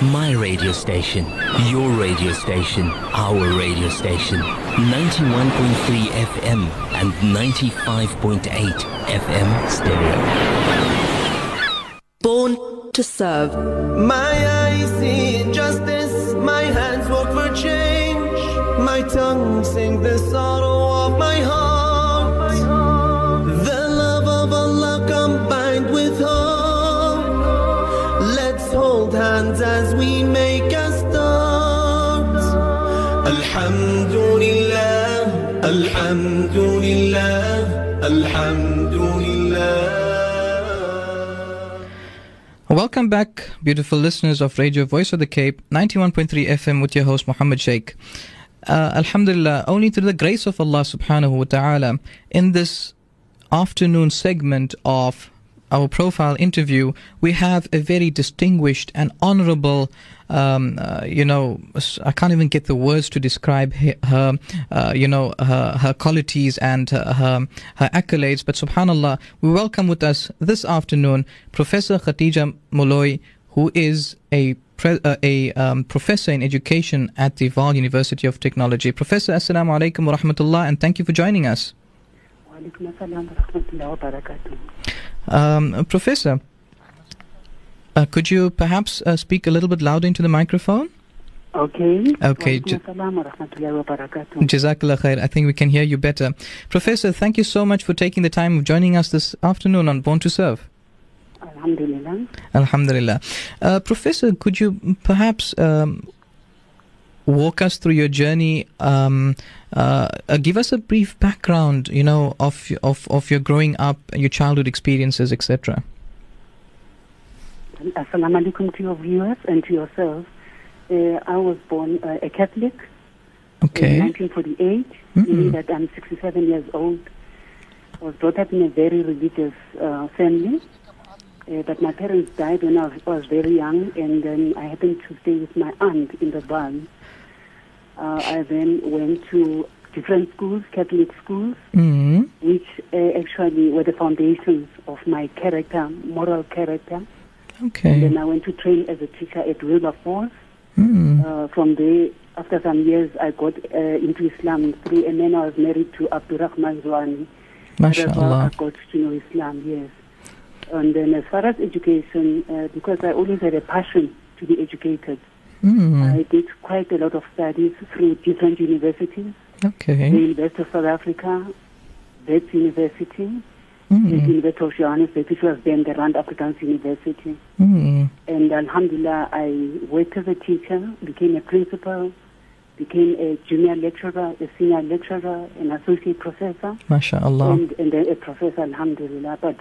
My radio station, your radio station, our radio station. 91.3 FM and 95.8 FM stereo. Born to serve. My eyes see justice, my hands work for change, my tongue sing the sorrow Alhamdulillah, Alhamdulillah. Welcome back, beautiful listeners of Radio Voice of the Cape, 91.3 FM with your host Muhammad Sheikh. Uh, Alhamdulillah, only through the grace of Allah subhanahu wa ta'ala, in this afternoon segment of our profile interview, we have a very distinguished and honorable, um, uh, you know, I can't even get the words to describe her, uh, you know, her, her qualities and her, her, her, accolades. But subhanAllah, we welcome with us this afternoon Professor Khadija Moloi, who is a pre- uh, a um, professor in education at the Vaal University of Technology. Professor, assalamu alaikum wa rahmatullah, and thank you for joining us. Um, professor, uh, could you perhaps uh, speak a little bit louder into the microphone? Okay. Okay. Jazakallah khair. I think we can hear you better. Professor, thank you so much for taking the time of joining us this afternoon on Born to Serve. Alhamdulillah. Alhamdulillah. Uh, Professor, could you perhaps um, walk us through your journey? Um, uh, uh, give us a brief background, you know, of of of your growing up, your childhood experiences, etc. Assalamu alaikum to your viewers and to yourself uh, I was born uh, a Catholic in Okay. 1948 Mhm. meaning that I'm 67 years old I was brought up in a very religious uh, family uh, but my parents died when I was, I was very young and then I happened to stay with my aunt in the barn uh, I then went to different schools, Catholic schools, mm which uh, actually were the foundations of my character, moral character. And Okay. then I went to train as a teacher at Wilberforce. Mm. Uh, from there, after some years, I got uh, into Islam through, and then I was married to Abdurrahman Zwani. How I MashaAllah. got to know Islam, yes. And then as far as education, uh, because I always had a passion to be educated, Mm. I did quite a lot of studies through different universities. Okay. The. University of South Africa, Wits University, the Mm. University of Johannesburg, which was then the Rand Afrikaans University. Mm. And Alhamdulillah, I worked as a teacher, became a principal, became a junior lecturer, a senior lecturer, an associate professor, MashaAllah. and, and then a professor, Alhamdulillah. But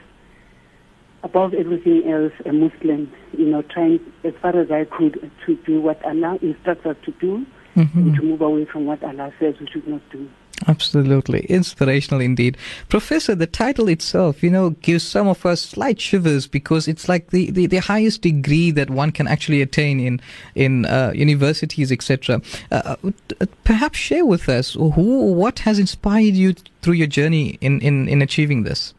above everything else, a Muslim, you know, trying as far as I could to do what Allah instructs us to do and Mhm. to move away from what Allah says we should not do. Absolutely. Inspirational indeed. Professor, the title itself, you know, gives some of us slight shivers because it's like the, the, the highest degree that one can actually attain in, in uh, universities, etc. Uh, uh, perhaps share with us who, what has inspired you through your journey in, in, in achieving this?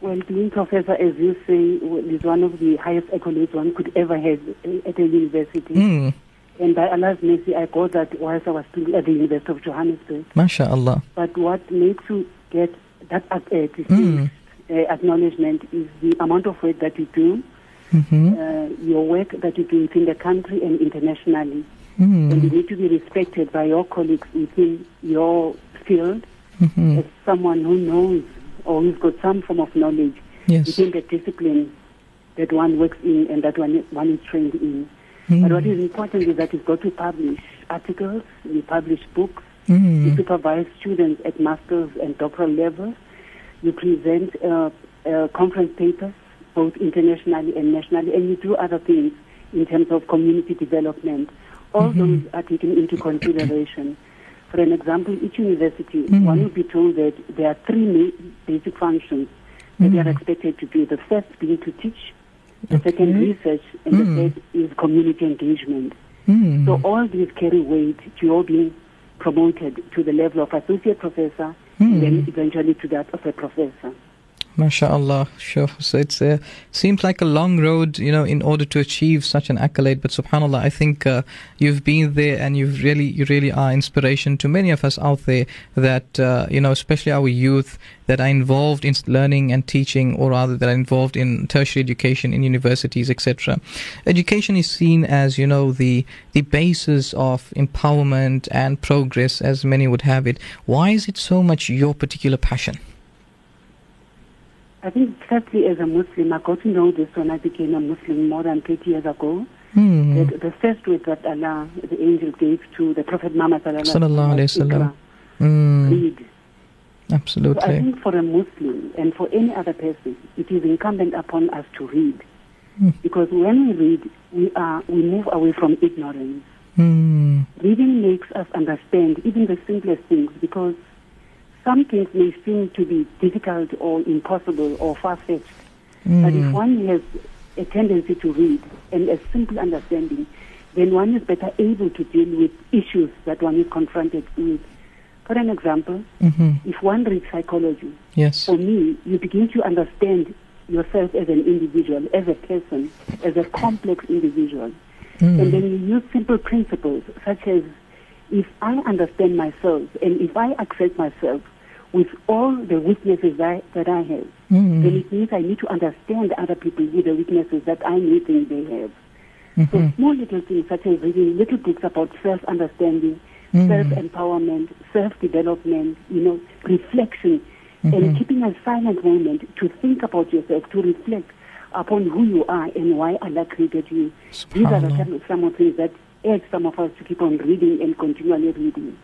Well, being professor, as you say, is one of the highest accolades one could ever have uh, at a university. Mm, And by Allah's mercy, I got that whilst I was still at the University of Johannesburg. MashaAllah. But what makes you get that uh, Mm. uh, acknowledgement is the amount of work that you do, Mm-hmm. uh, your work that you do within the country and internationally. And you Mm, need to be respected by your colleagues within your field mm-hmm. as someone who knows or who's got some form of knowledge Yes. within the discipline that one works in and that one, one is trained in. But what Mm, important is that you've got to publish articles, you publish books, you mm, supervise students at master's and doctoral level, you present uh, uh, conference papers, both internationally and nationally, and you do other things in terms of community development. All Mhm. those are taken into consideration. For an example, each university, Mhm. one will be told that there are three basic functions that they are Mhm. expected to do. The first being to teach, the Okay. second research, and Mm. the third is community engagement. mm. So all these carry weight to your being promoted to the level of associate professor Mm. and then eventually to that of a professor. MashaAllah, sure. So it's uh, seems like a long road, you know, in order to achieve such an accolade. But Subhanallah, I think uh, you've been there, and you've really, you really are inspiration to many of us out there. That uh, you know, especially our youth that are involved in learning and teaching, or rather that are involved in tertiary education in universities, etc. Education is seen as you know the the basis of empowerment and progress, as many would have it. Why is it so much your particular passion? I think firstly as a Muslim, I got to know this when I became a Muslim more than 30 years ago. Hmm. That the first word that Allah, the angel gave to the Prophet Muhammad Sallallahu Alaihi Wasallam. Iqra, Mm, read. So I absolutely. think for a Muslim and for any other person, it is incumbent upon us to read. Hmm. Because when we read, we, are, we move away from ignorance. Mm, Reading makes us understand even the simplest things because some things may seem to be difficult or impossible or far-fetched. But if mm, one has a tendency to read and a simple understanding, then one is better able to deal with issues that one is confronted with. For an example, mhm. if one reads psychology, Yes. for me, you begin to understand yourself as an individual, as a person, as a complex individual. And Mm, then you use simple principles such as if I understand myself and if I accept myself with all the weaknesses that, that I have, then mm, it means I need to understand other people with the weaknesses that I may think they have. So mhm, small little things such as reading little books about self-understanding, Mm. self-empowerment, self-development, you know, reflection, and keeping a silent moment to think about yourself, to reflect upon who you are and why Allah created you. These are some, some of the things that urge some of us to keep on reading and continually reading.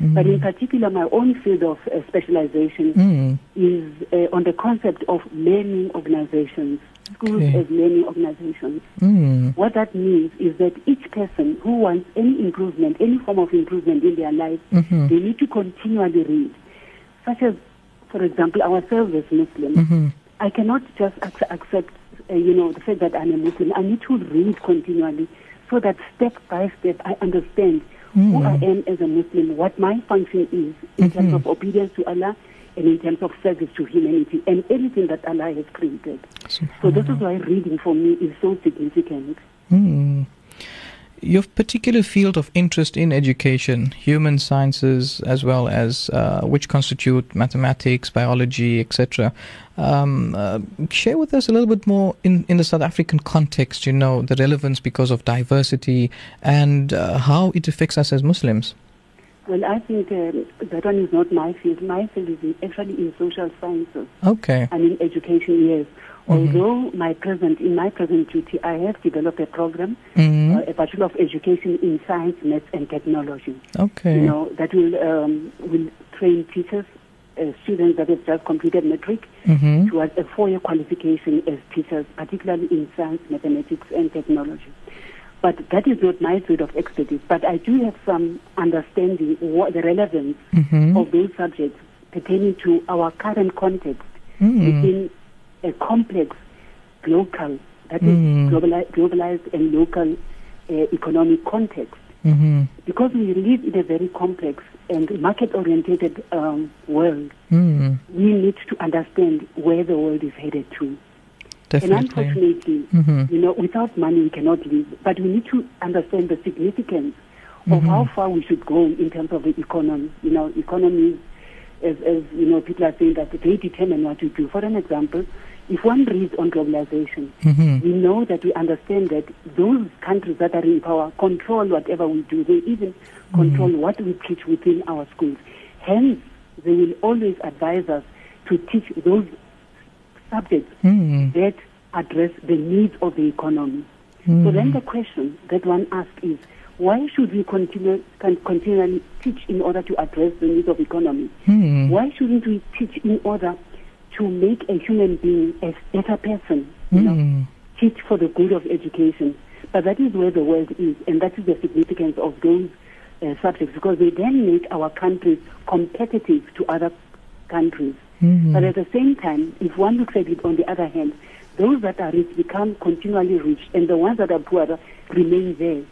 But in particular, my own field of uh, specialization Mm, is uh, on the concept of learning organizations, schools Okay. as learning organizations. mm, What that means is that each person who wants any improvement, any form of improvement in their life, Mhm. they need to continually read. Such as, for example, ourselves as Muslims. mhm. I cannot just ac- accept, uh, you know, the fact that I'm a Muslim. I need to read continually so that step by step I understand who I am as a Muslim, what my function is in terms of obedience to Allah and in terms of service to humanity and everything that Allah has created. So this is why reading for me is so significant. Mm. Your particular field of interest in education, human sciences, as well as uh, which constitute mathematics, biology, etc. Um, uh, share with us a little bit more in, in the South African context, you know, the relevance because of diversity and uh, how it affects us as Muslims. Well, I think um, that one is not my field. My field is in, actually in social sciences. Okay. I mean education, yes. Although my present in my present duty, I have developed a program, Mhm. uh, a Bachelor of Education in Science, Maths, and Technology. Okay. You know that will um, will train teachers, uh, students that have just completed matric Mhm. towards a four-year qualification as teachers, particularly in science, mathematics, and technology. But that is not my field of expertise. But I do have some understanding what the relevance Mhm. of those subjects pertaining to our current context Mm. within a complex local, that is Mm. globali- globalized and local uh, economic context. Mhm. Because we live in a very complex and market-oriented um, world, Mm. we need to understand where the world is headed to. And Definitely. unfortunately, Mhm. you know, without money we cannot live. But we need to understand the significance of Mhm. how far we should go in terms of the economy. You know, economies, as, as you know, people are saying that they determine what we do. For an example, if one reads on globalization, Mhm. we know that we understand that those countries that are in power control whatever we do. They even control what we teach within our schools. Hence, they will always advise us to teach those subjects Mm. that address the needs of the economy. So then the question that one asks is, why should we continue, con- continually teach in order to address the needs of economy? Mm. Why shouldn't we teach in order to make a human being a better person? You know, Mm. teach for the good of education. But that is where the world is, and that is the significance of those uh, subjects, because they then make our countries competitive to other countries. Mhm. But at the same time, if one looks at it on the other hand, those that are rich become continually rich, and the ones that are poor remain there.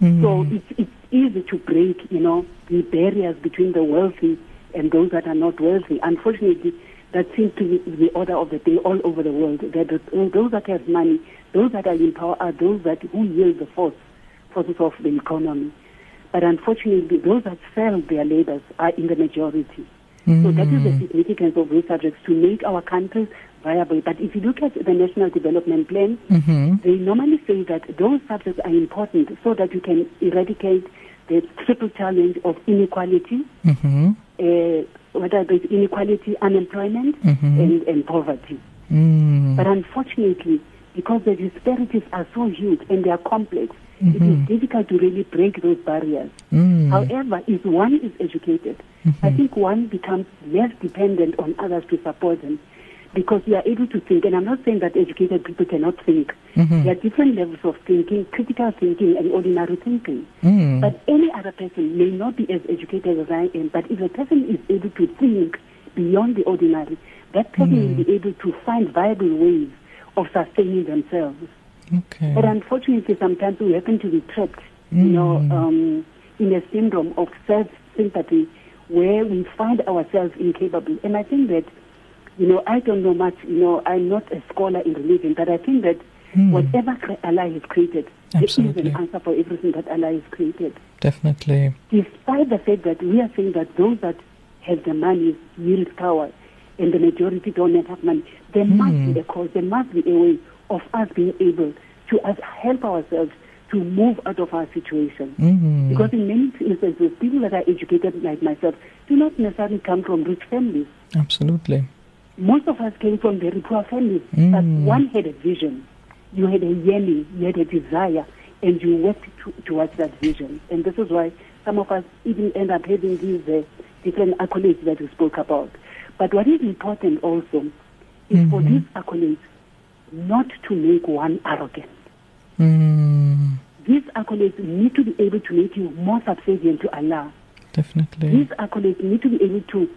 Mhm. So it's, it's easy to break, you know, the barriers between the wealthy and those that are not wealthy. Unfortunately, that seems to be the order of the day all over the world. That the- those that have money, those that are in power, are those that who yield the force, forces of the economy. But unfortunately, those that sell their labors are in the majority. So that is the significance of those subjects to make our countries viable. But if you look at the National Development Plan, Mm-hmm. they normally say that those subjects are important so that you can eradicate the triple challenge of inequality, Mm-hmm. uh, whether there's inequality, unemployment, Mhm. and, and poverty. Mm. But unfortunately, because the disparities are so huge and they are complex, it is Mhm. difficult to really break those barriers. Mm. However, if one is educated, I think one becomes less dependent on others to support them because you are able to think. And I'm not saying that educated people cannot think. Mhm. There are different levels of thinking, critical thinking and ordinary thinking. Mm. But any other person may not be as educated as I am, but if a person is able to think beyond the ordinary, that person will be able to find viable ways of sustaining themselves. okay. But unfortunately, sometimes we happen to be trapped, you know, Mm. um, in a syndrome of self-sympathy where we find ourselves incapable. And I think that, you know, I don't know much, you know, I'm not a scholar in religion, but I think that Mm. whatever Allah has created, there is Absolutely. an answer for everything that Allah has created. Definitely. Despite the fact that we are saying that those that have the money yield power and the majority don't have money, there must Hmm. be a cause, there must be a way of us being able to us help ourselves to move out of our situation. Mm. Because in many instances, people that are educated like myself do not necessarily come from rich families. Absolutely. Most of us came from very poor families, Mm. but one had a vision. You had a yearning, you had a desire, and you worked to, towards that vision. And this is why some of us even end up having these uh, different accolades that we spoke about. But what is important also is for Mhm. these accolades not to make one arrogant. Mm. These accolades need to be able to make you more subservient to Allah. Definitely. These accolades need to be able to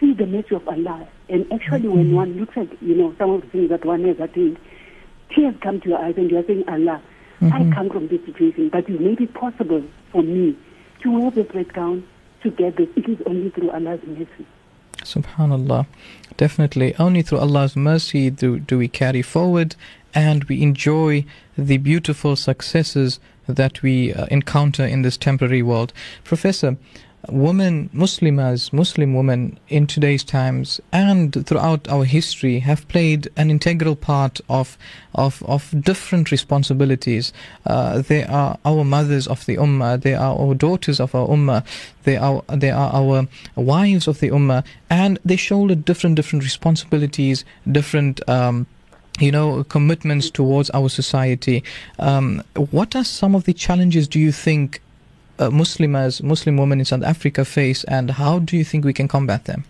see the mercy of Allah. And actually, when one looks at, you know, some of the things that one has attained, tears come to your eyes and you are saying, Allah, I come from this situation, but you made it possible for me to wear this red gown, to get this. It is only through Allah's mercy. Subhanallah. Definitely. Only through Allah's mercy do, do we carry forward and we enjoy the beautiful successes that we uh, encounter in this temporary world. Professor, women, Muslimas, Muslim women in today's times and throughout our history have played an integral part of of, of different responsibilities. Uh, they are our mothers of the ummah. They are our daughters of our ummah. They are they are our wives of the ummah, and they shoulder different different responsibilities, different. Um, you know, commitments towards our society. Um, what are some of the challenges do you think uh, Muslimas, Muslim women in South Africa face, and how do you think we can combat them?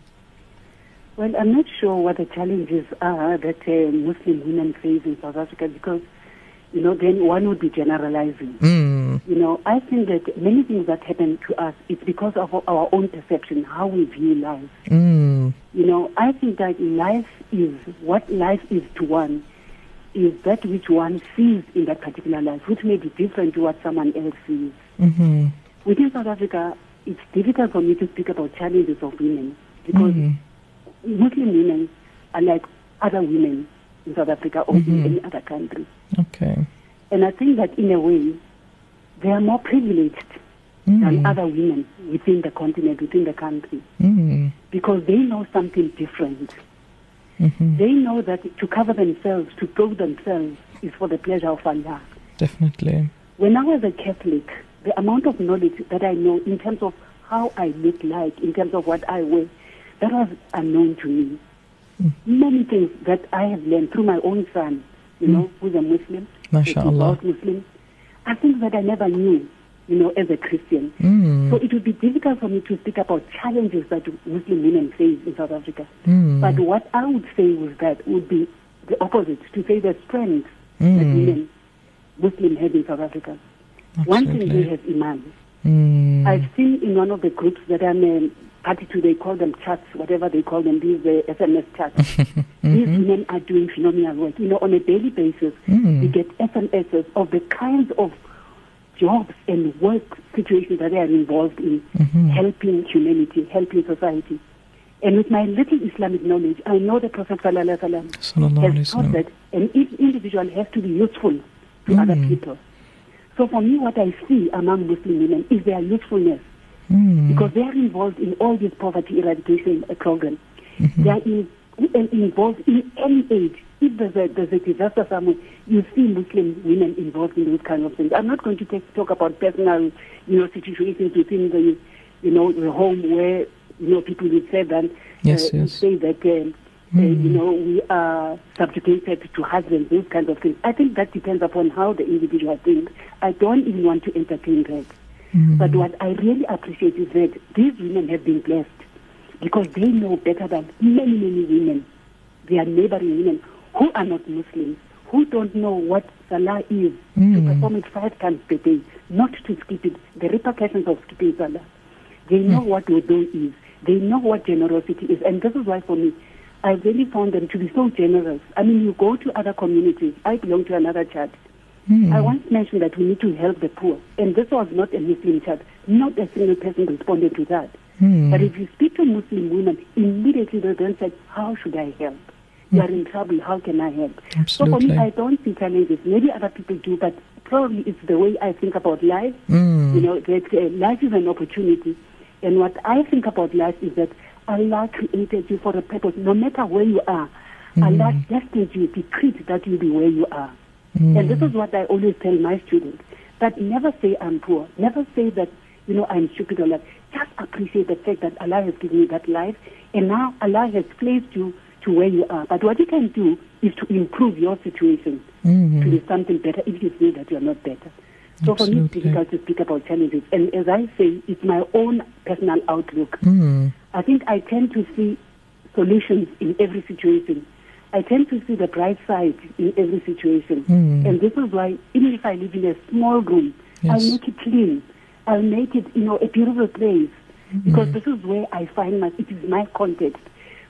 Well, I'm not sure what the challenges are that uh, Muslim women face in South Africa because, you know, then one would be generalizing. Mm, You know, I think that many things that happen to us, it's because of our own perception, how we view life. mm, You know, I think that life is, what life is to one, is that which one sees in that particular life, which may be different to what someone else sees. mm-hmm, Within South Africa, it's difficult for me to speak about challenges of women because mm, Muslim women are like other women in South Africa or Mhm. in any other country. okay. And I think that in a way, they are more privileged than Mm, other women within the continent, within the country, mm, because they know something different. Mhm, They know that to cover themselves, to clothe themselves, is for the pleasure of Allah. definitely. When I was a Catholic, the amount of knowledge that I know in terms of how I look like, in terms of what I wear, that was unknown to me. Many things that I have learned through my own son, you know, who's a Muslim, a MashaAllah. Muslim, are things that I never knew, you know, as a Christian. Mm, So it would be difficult for me to speak about challenges that Muslim women face in South Africa. mm, But what I would say with that would be the opposite, to say the strength that Mm. women, Muslim have in South Africa. Absolutely. One thing they have iman. Mm, I've seen in one of the groups that I'm a party to, they call them chats, whatever they call them, these uh, SMS chats. These women are doing phenomenal work. You know, on a daily basis, Mm. we get SMSs of the kinds of jobs and work situations that they are involved in, Mhm. helping humanity, helping society. And with my little Islamic knowledge, I know the Prophet Sallallahu has taught that an each individual has to be useful to other Mm. people. So for me, what I see among Muslim women is their usefulness Mm. because they are involved in all these poverty eradication programs. Mhm. They are in, in- involved in any age. If there's a, there's a disaster somewhere, you see Muslim women involved in those kind of things. I'm not going to take, talk about personal, you know, situations within the, you know, the home where, you know, people would say that, Yes, uh, yes. say that, um, uh, Mm. you know, we are subjugated to husbands, those kinds of things. I think that depends upon how the individual thinks. I don't even want to entertain that. Mm. But what I really appreciate is that these women have been blessed because they know better than many, many women, their neighboring women who are not Muslims, who don't know what Salah is, to Mm. perform it five times per day, not to skip it, the repercussions of skipping Salah. They know what wudu is. They know what generosity is. And this is why for me, I really found them to be so generous. I mean, you go to other communities. I belong to another church. Mm. I once mentioned that we need to help the poor, and this was not a Muslim church. Not a single person responded to that. Mm. But if you speak to Muslim women, immediately they then say, "How should I help? You are in trouble. How can I help?" Absolutely. So for me, I don't see challenges. Maybe other people do, but probably it's the way I think about life. Mm. You know, that uh, life is an opportunity, and what I think about life is that Allah created you for a purpose. No matter where you are, Allah destined you, decreed that you be where you are. Mm. And this is what I always tell my students that never say I'm poor, never say that you know I'm stupid or like. Just appreciate the fact that Allah has given you that life, and now Allah has placed you to where you are. But what you can do is to improve your situation Mhm. to be something better if you feel that you are not better. So for me, it's difficult to speak about challenges. And as I say, it's my own personal outlook. Mm. I think I tend to see solutions in every situation. I tend to see the bright side in every situation. Mm. And this is why, even if I live in a small room, Yes. I'll make it clean. I'll make it, you know, a beautiful place. Mm-hmm. Because this is where I find my, it is my context.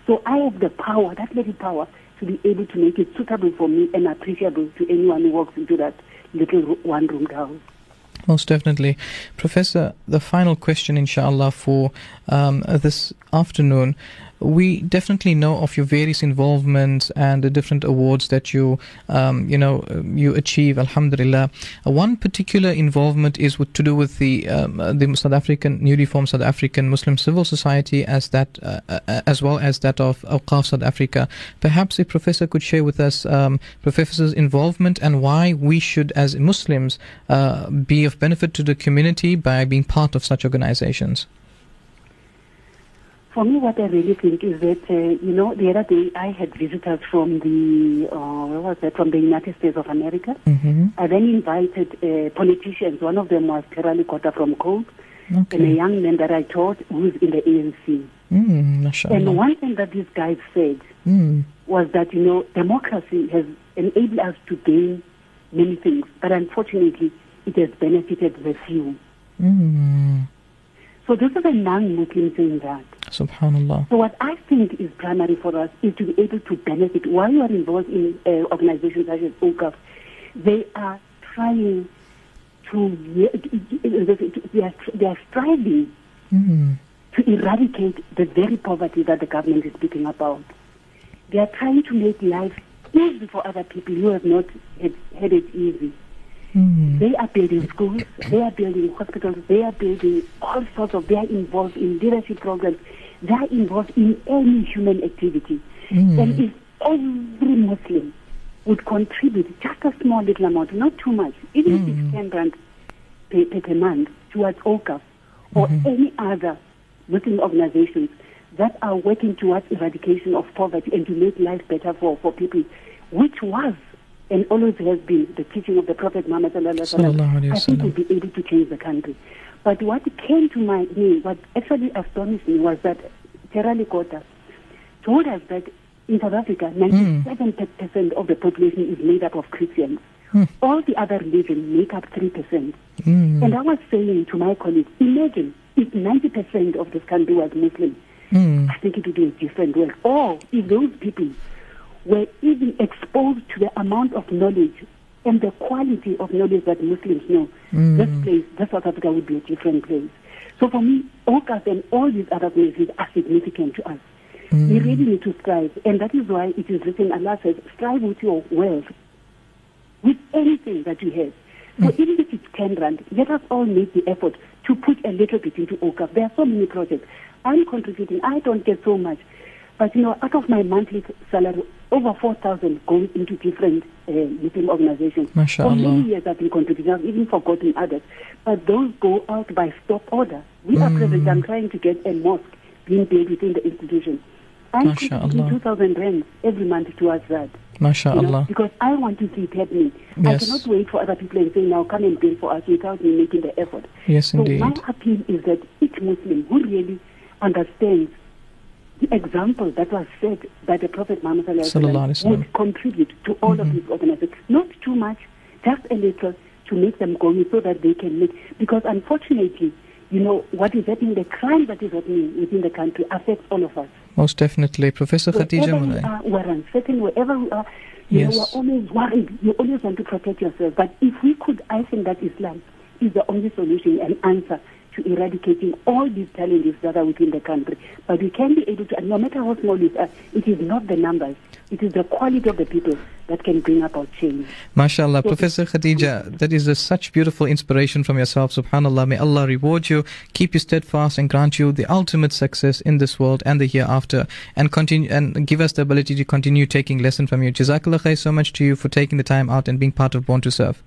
So I have the power, that little power, to be able to make it suitable for me and appreciable to anyone who walks into that little one room house. Most definitely. Professor, the final question, inshallah, for um, this afternoon. We definitely know of your various involvements and the different awards that you, um, you know, uh, you achieve. Alhamdulillah. Uh, one particular involvement is with, to do with the um, uh, the South African newly formed South African Muslim Civil Society, as that uh, uh, as well as that of Awqaf South Africa. Perhaps if Professor could share with us um, Professor's involvement and why we should, as Muslims, uh, be of benefit to the community by being part of such organizations. For me, what I really think is that, uh, you know, the other day I had visitors from the, uh, where was that, from the United States of America. Mm-hmm. I then invited uh, politicians. One of them was Terali Kota from Cold, and a young man that I taught who's in the ANC. Mm. And one thing that these guys said Mm, was that, you know, democracy has enabled us to gain many things, but unfortunately, it has benefited the few. mm, So this is a non-Muslim saying that. subhanallah. So what I think is primary for us is to be able to benefit. While you are involved in uh, organizations such as Awqaf, they are trying to, they are, they are striving Mm, to eradicate the very poverty that the government is speaking about. They are trying to make life easy for other people who have not had, had it easy. Mm, They are building schools, they are building hospitals, they are building all sorts of, they are involved in leadership programs, they are involved in any human activity. Mm. And if every Muslim would contribute just a small little amount, not too much, even if it's 10 rand per, per, per month towards Awqaf or any other Muslim organizations that are working towards eradication of poverty and to make life better for, for people, which was and always has been the teaching of the Prophet Muhammad sallallahu alaihi wasallam, Sallallahu I think we'll be able to change the country. But what came to my me, what actually astonished me was that Terali Kota told us that in South Africa, 97% of the population is made up of Christians. All the other religions make up 3%. mm, And I was saying to my colleagues, imagine if 90% of this country was Muslim, mm, I think it would be a different world. Or if those people were even exposed to the amount of knowledge and the quality of knowledge that Muslims know, mm. this place, this South Africa would be a different place. So for me, Awqaf and all these other places are significant to us. We mm. really need to strive. And that is why it is written, Allah says, strive with your wealth, with anything that you have. So mm. even if it's 10 rand, let us all make the effort to put a little bit into Awqaf. There are so many projects. I'm contributing. I don't get so much. But, you know, out of my monthly salary, over 4,000 goes into different uh, Muslim organizations. For MashaAllah. many years I've been contributing. I've even forgotten others. But those go out by stop order. We are present. I'm trying to get a mosque being built within the institution. I'm contributing 2,000 rand every month towards that. You know, because I want to see it happening. Yes. I cannot wait for other people and say, now come and build for us without me making the effort. Yes, so indeed. my appeal is that each Muslim who really understands the example that was said by the Prophet Muhammad Sallallahu Sallallahu Alaihi Alaihi Wasallam Wasallam. would contribute to all of mm-hmm. these organizations. Not too much, just a little to make them going so that they can make. Because unfortunately, you know, what is happening, the crime that is happening within the country affects all of us. Most definitely. Professor Khadija Wherever we Moloi. are, we're uncertain. Wherever we are, you Yes. know, we're always worried. You always want to protect yourself. But if we could, I think that Islam is the only solution and answer to eradicating all these challenges that are within the country. But we can be able to, and no matter how small it is, it is not the numbers. It is the quality of the people that can bring about change. MashaAllah. Professor Khadija, that is a such beautiful inspiration from yourself. Subhanallah. May Allah reward you, keep you steadfast, and grant you the ultimate success in this world and the hereafter. And continue and give us the ability to continue taking lesson from you. Jazakallah khair so much to you for taking the time out and being part of Born to Serve.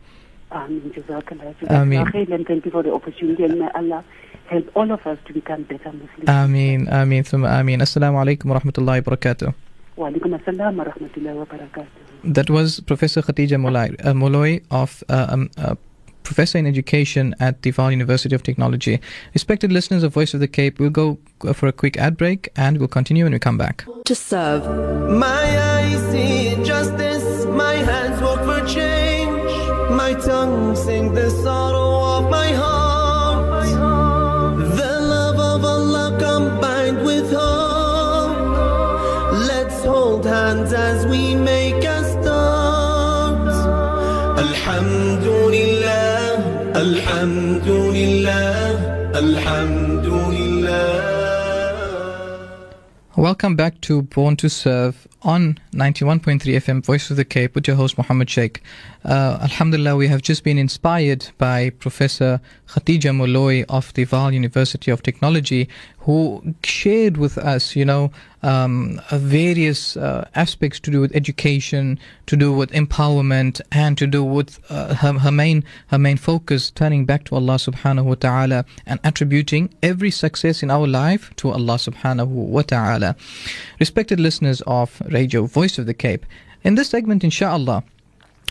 Amin. Jazakallah. Ameen. Jazakallah khair, And thank you for the opportunity. And may Allah help all of us to become better Muslims. Ameen. Ameen. Thumma Ameen. Assalamu alaikum wa rahmatullahi wa barakatuh. Wa alaikum assalam wa rahmatullahi wa barakatuh. That was Professor Khadija Moloi, uh, Moloi of uh, um, uh, Professor in Education at the Vaal University of Technology. Respected listeners of Voice of the Cape, we'll go uh, for a quick ad break and we'll continue when we come back. to serve. My tongue sing the sorrow of my heart. The love of Allah combined with hope. Let's hold hands as we make a start. Alhamdulillah, Alhamdulillah, Alhamdulillah. Welcome back to Born to Serve on 91.3 FM Voice of the Cape with your host Muhammad Sheikh. Uh, Alhamdulillah, we have just been inspired by Professor Khadija Moloi of the Vaal University of Technology, who shared with us, you know, um, uh, various uh, aspects to do with education, to do with empowerment, and to do with uh, her, her main her main focus turning back to Allah Subhanahu wa Taala and attributing every success in our life to Allah Subhanahu wa Taala. Respected listeners of Radio Voice of the Cape, in this segment, inshallah.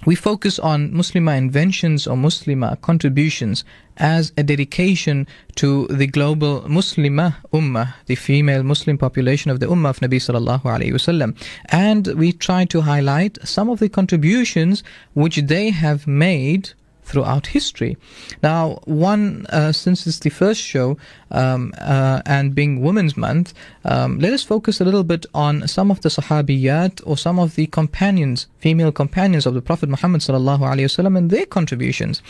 We focus on Muslimah inventions or Muslimah contributions as a dedication to the global Muslimah Ummah, the female Muslim population of the Ummah of Nabi sallallahu alaihi wasallam, and we try to highlight some of the contributions which they have made throughout history. Now, one, uh, since it's the first show um, uh, and being Women's Month, um, let us focus a little bit on some of the Sahabiyat or some of the companions, female companions of the Prophet Muhammad sallallahu wasallam and their contributions.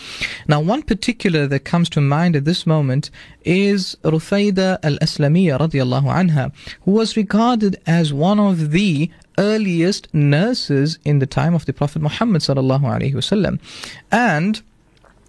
Now, one particular that comes to mind at this moment is Rufayda al-Aslamiyya anha, who was regarded as one of the earliest nurses in the time of the Prophet Muhammad sallallahu alaihi wasallam, and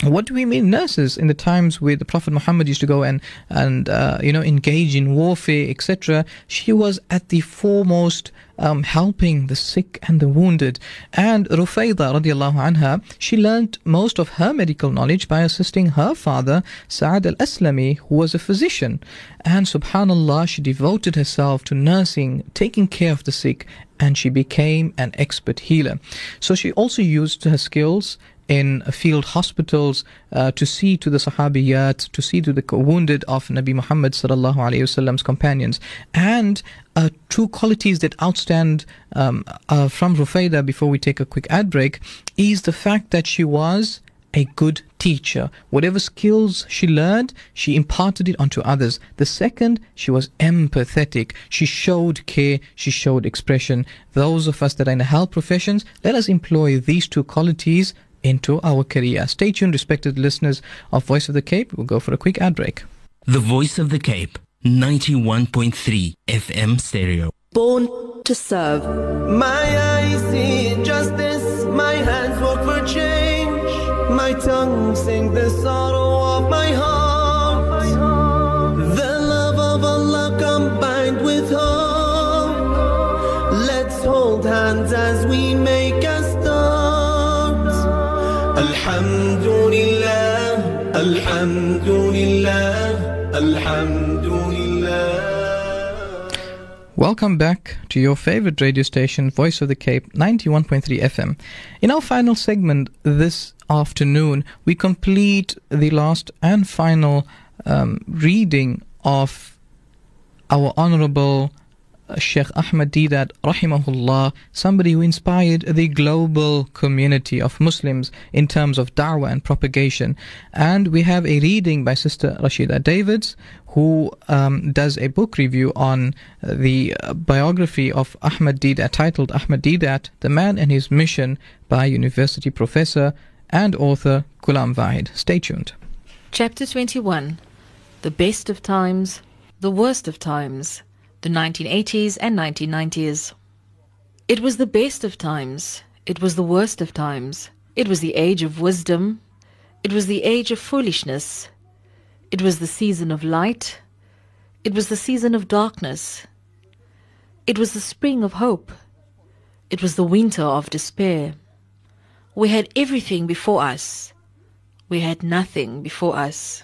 what do we mean? Nurses in the times where the prophet muhammad used to go and and uh, you know engage in warfare etc she was at the foremost um, helping the sick and the wounded. And Rufayda radiallahu anha she learned most of her medical knowledge by assisting her father Sa'ad al-Aslami who was a physician. And subhanallah she devoted herself to nursing taking care of the sick and she became an expert healer. So she also used her skills in field hospitals uh, to see to the Sahabiyat, to see to the wounded of Nabi Muhammad sallallahu alaihi wasallam's companions, and uh, two qualities that outstand um, uh, from Rufayda before we take a quick ad break is the fact that she was a good teacher. Whatever skills she learned, she imparted it onto others. The second, she was empathetic. She showed care, she showed expression. Those of us that are in the health professions, let us employ these two qualities into our career. Stay tuned, respected listeners of Voice of the Cape. We'll go for a quick ad break. The Voice of the Cape, 91.3 FM stereo. Born to serve. My eyes see injustice, my hands work for change, my tongue sing the sorrow Alhamdulillah, Alhamdulillah, Alhamdulillah. Welcome back to your favorite radio station, Voice of the Cape, 91.3 FM. In our final segment this afternoon, we complete the last and final um, reading of our Honorable Sheikh Ahmad Deedat, rahimahullah, somebody who inspired the global community of Muslims in terms of da'wah and propagation. And we have a reading by Sister Rashida Davids, who um, does a book review on uh, the biography of Ahmad Deedat, titled Ahmad Deedat, The Man and His Mission, by university professor and author Goolam Vahed. Stay tuned. Chapter 21 The Best of Times, The Worst of Times, the 1980s and 1990s. It was the best of times, it was the worst of times. It was the age of wisdom, it was the age of foolishness. It was the season of light, it was the season of darkness. It was the spring of hope, it was the winter of despair. We had everything before us, we had nothing before us.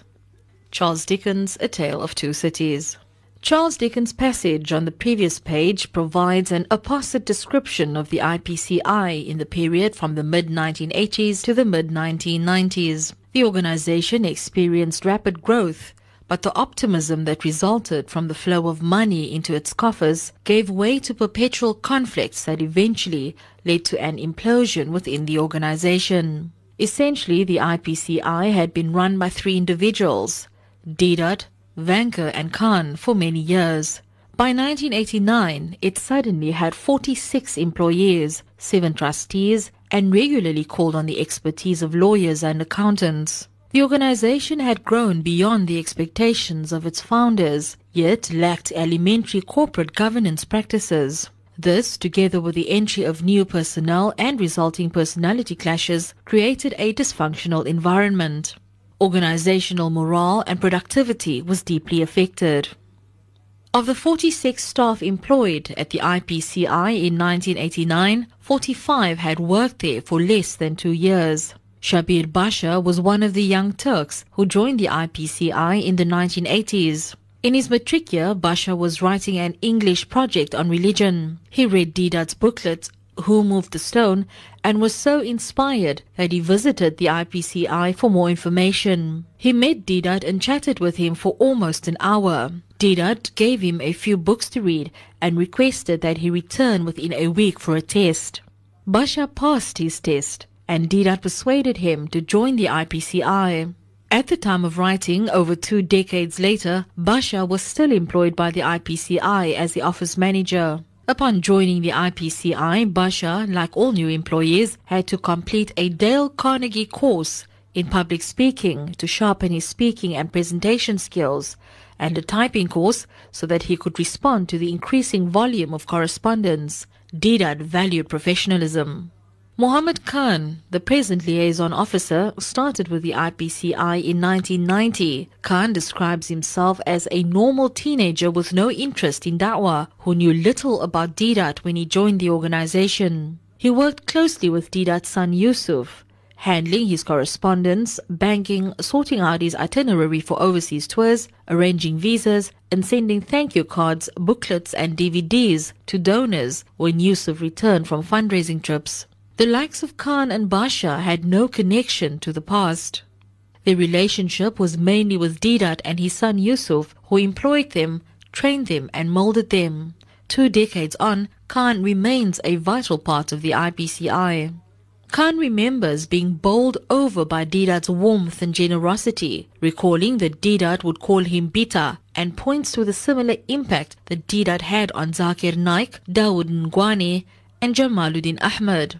Charles Dickens, A Tale of Two Cities. Charles Dickens' passage on the previous page provides an apposite description of the IPCI in the period from the mid 1980s to the mid 1990s. The organization experienced rapid growth, but the optimism that resulted from the flow of money into its coffers gave way to perpetual conflicts that eventually led to an implosion within the organization. Essentially, the IPCI had been run by three individuals Deedat, Vanker, and Khan for many years. By 1989, it suddenly had 46 employees, 7 trustees, and regularly called on the expertise of lawyers and accountants. The organization had grown beyond the expectations of its founders, yet lacked elementary corporate governance practices. This, together with the entry of new personnel and resulting personality clashes, created a dysfunctional environment. Organizational morale and productivity was deeply affected. Of the 46 staff employed at the IPCI in 1989, 45 had worked there for less than two years. Shabir Basha was one of the young Turks who joined the IPCI in the 1980s. In his matric year, Basha was writing an English project on religion. He read Deedat's booklet, Who Moved the Stone, and was so inspired that he visited the IPCI for more information. He met Deedat and chatted with him for almost an hour. Deedat gave him a few books to read and requested that he return within a week for a test. Basha passed his test, and Deedat persuaded him to join the IPCI. At the time of writing, over two decades later, Basha was still employed by the IPCI as the office manager. Upon joining the IPCI, Basha, like all new employees, had to complete a Dale Carnegie course in public speaking to sharpen his speaking and presentation skills, and a typing course so that he could respond to the increasing volume of correspondence. Deedat valued professionalism. Mohammed Khan, the present liaison officer, started with the IPCI in 1990. Khan describes himself as a normal teenager with no interest in da'wah, who knew little about Deedat when he joined the organization. He worked closely with Deedat's son Yusuf, handling his correspondence, banking, sorting out his itinerary for overseas tours, arranging visas, and sending thank you cards, booklets, and DVDs to donors when Yusuf returned from fundraising trips. The likes of Khan and Basha had no connection to the past. Their relationship was mainly with Deedat and his son Yusuf, who employed them, trained them, and molded them. Two decades on, Khan remains a vital part of the IPCI. Khan remembers being bowled over by Deedat's warmth and generosity, recalling that Deedat would call him Bita and points to the similar impact that Deedat had on Zakir Naik, Dawood Ngwane, and Jamaluddin Ahmed.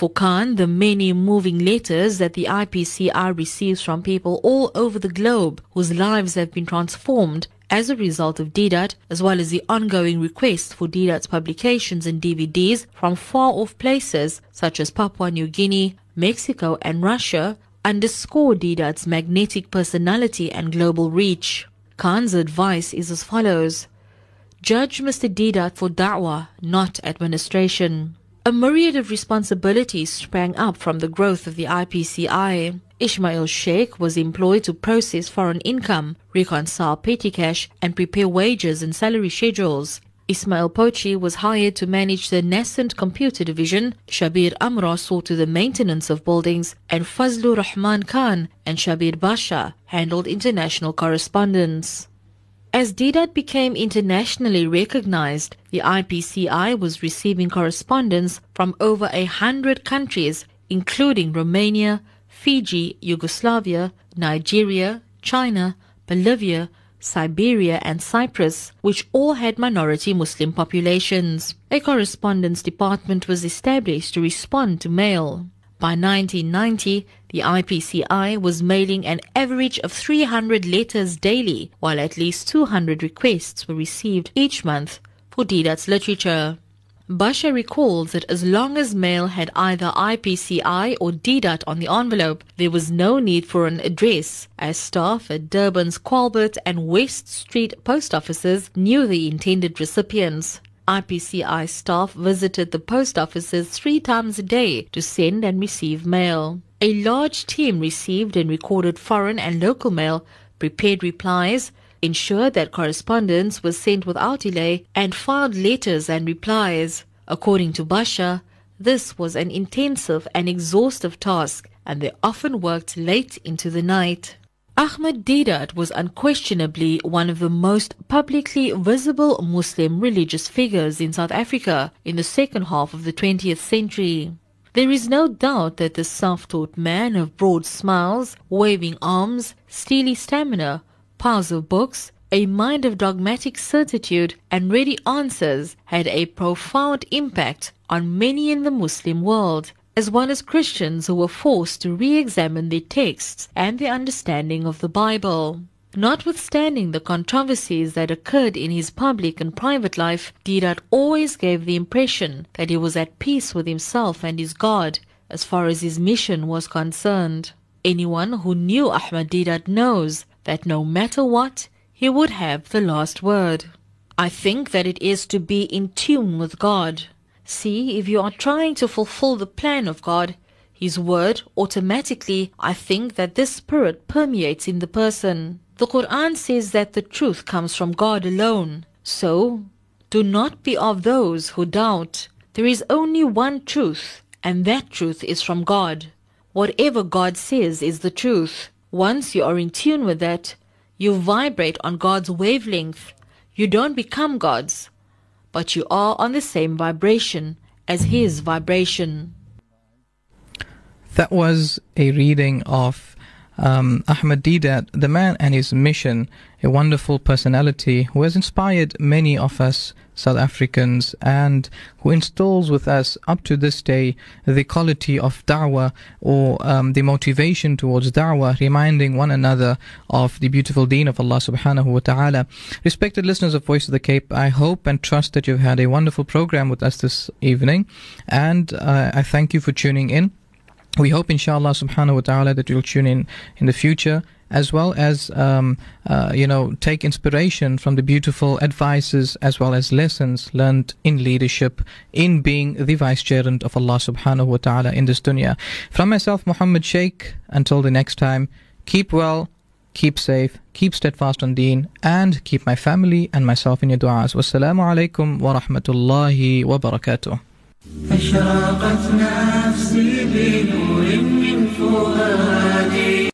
For Khan, the many moving letters that the IPCI receives from people all over the globe whose lives have been transformed As a result of Deedat, as well as the ongoing requests for Deedat's publications and DVDs from far off places such as Papua New Guinea, Mexico, and Russia, underscore Deedat's magnetic personality and global reach. Khan's advice is as follows Judge Mr. Deedat for da'wah, not administration. A myriad of responsibilities sprang up from the growth of the IPCI. Ismail Sheikh was employed to process foreign income, reconcile petty cash, and prepare wages and salary schedules. Ismail Pochi was hired to manage the nascent computer division, Shabir Amra saw to the maintenance of buildings, and Fazlur Rahman Khan and Shabir Basha handled international correspondence. As Deedat became internationally recognized, the IPCI was receiving correspondence from over a hundred countries, including Romania, Fiji, Yugoslavia, Nigeria, China, Bolivia, Siberia, and Cyprus, which all had minority Muslim populations. A correspondence department was established to respond to mail. By 1990, the IPCI was mailing an average of 300 letters daily, while at least 200 requests were received each month for Deedat's literature. Basha recalls that as long as mail had either IPCI or Deedat on the envelope, there was no need for an address, as staff at Durban's Qualbert and West Street post offices knew the intended recipients. IPCI staff visited the post offices three times a day to send and receive mail. A large team received and recorded foreign and local mail, prepared replies, ensured that correspondence was sent without delay, and filed letters and replies. According to Basha, this was an intensive and exhaustive task, and they often worked late into the night. Ahmed Deedat was unquestionably one of the most publicly visible Muslim religious figures in South Africa in the second half of the 20th century. There is no doubt that the self-taught man of broad smiles, waving arms, steely stamina, piles of books, a mind of dogmatic certitude and ready answers had a profound impact on many in the Muslim world, as well as Christians who were forced to re-examine their texts and their understanding of the Bible. Notwithstanding the controversies that occurred in his public and private life, Deedat always gave the impression that he was at peace with himself and his God as far as his mission was concerned. Anyone who knew Ahmad Deedat knows that no matter what, he would have the last word. I think that it is to be in tune with God. See, if you are trying to fulfill the plan of God, His word, automatically, I think that this spirit permeates in the person. The Quran says that the truth comes from God alone. So, do not be of those who doubt. There is only one truth, and that truth is from God. Whatever God says is the truth. Once you are in tune with that, you vibrate on God's wavelength. You don't become God's, but you are on the same vibration as His vibration. That was a reading of um, Ahmed Deedat, the man and his mission, a wonderful personality who has inspired many of us South Africans and who installs with us up to this day the quality of da'wah or um, the motivation towards da'wah, reminding one another of the beautiful deen of Allah subhanahu wa ta'ala. Respected listeners of Voice of the Cape, I hope and trust that you've had a wonderful program with us this evening and uh, I thank you for tuning in. We hope, inshallah, subhanahu wa ta'ala, that you'll tune in in the future as well as um, uh, you know take inspiration from the beautiful advices as well as lessons learned in leadership in being the vicegerent of Allah subhanahu wa ta'ala in this dunya. From myself, Muhammad Sheikh, until the next time, keep well, keep safe, keep steadfast on deen, and keep my family and myself in your du'as. Wassalamu alaikum wa rahmatullahi wa barakatuh. أشرقت نفسي بنور من فؤادي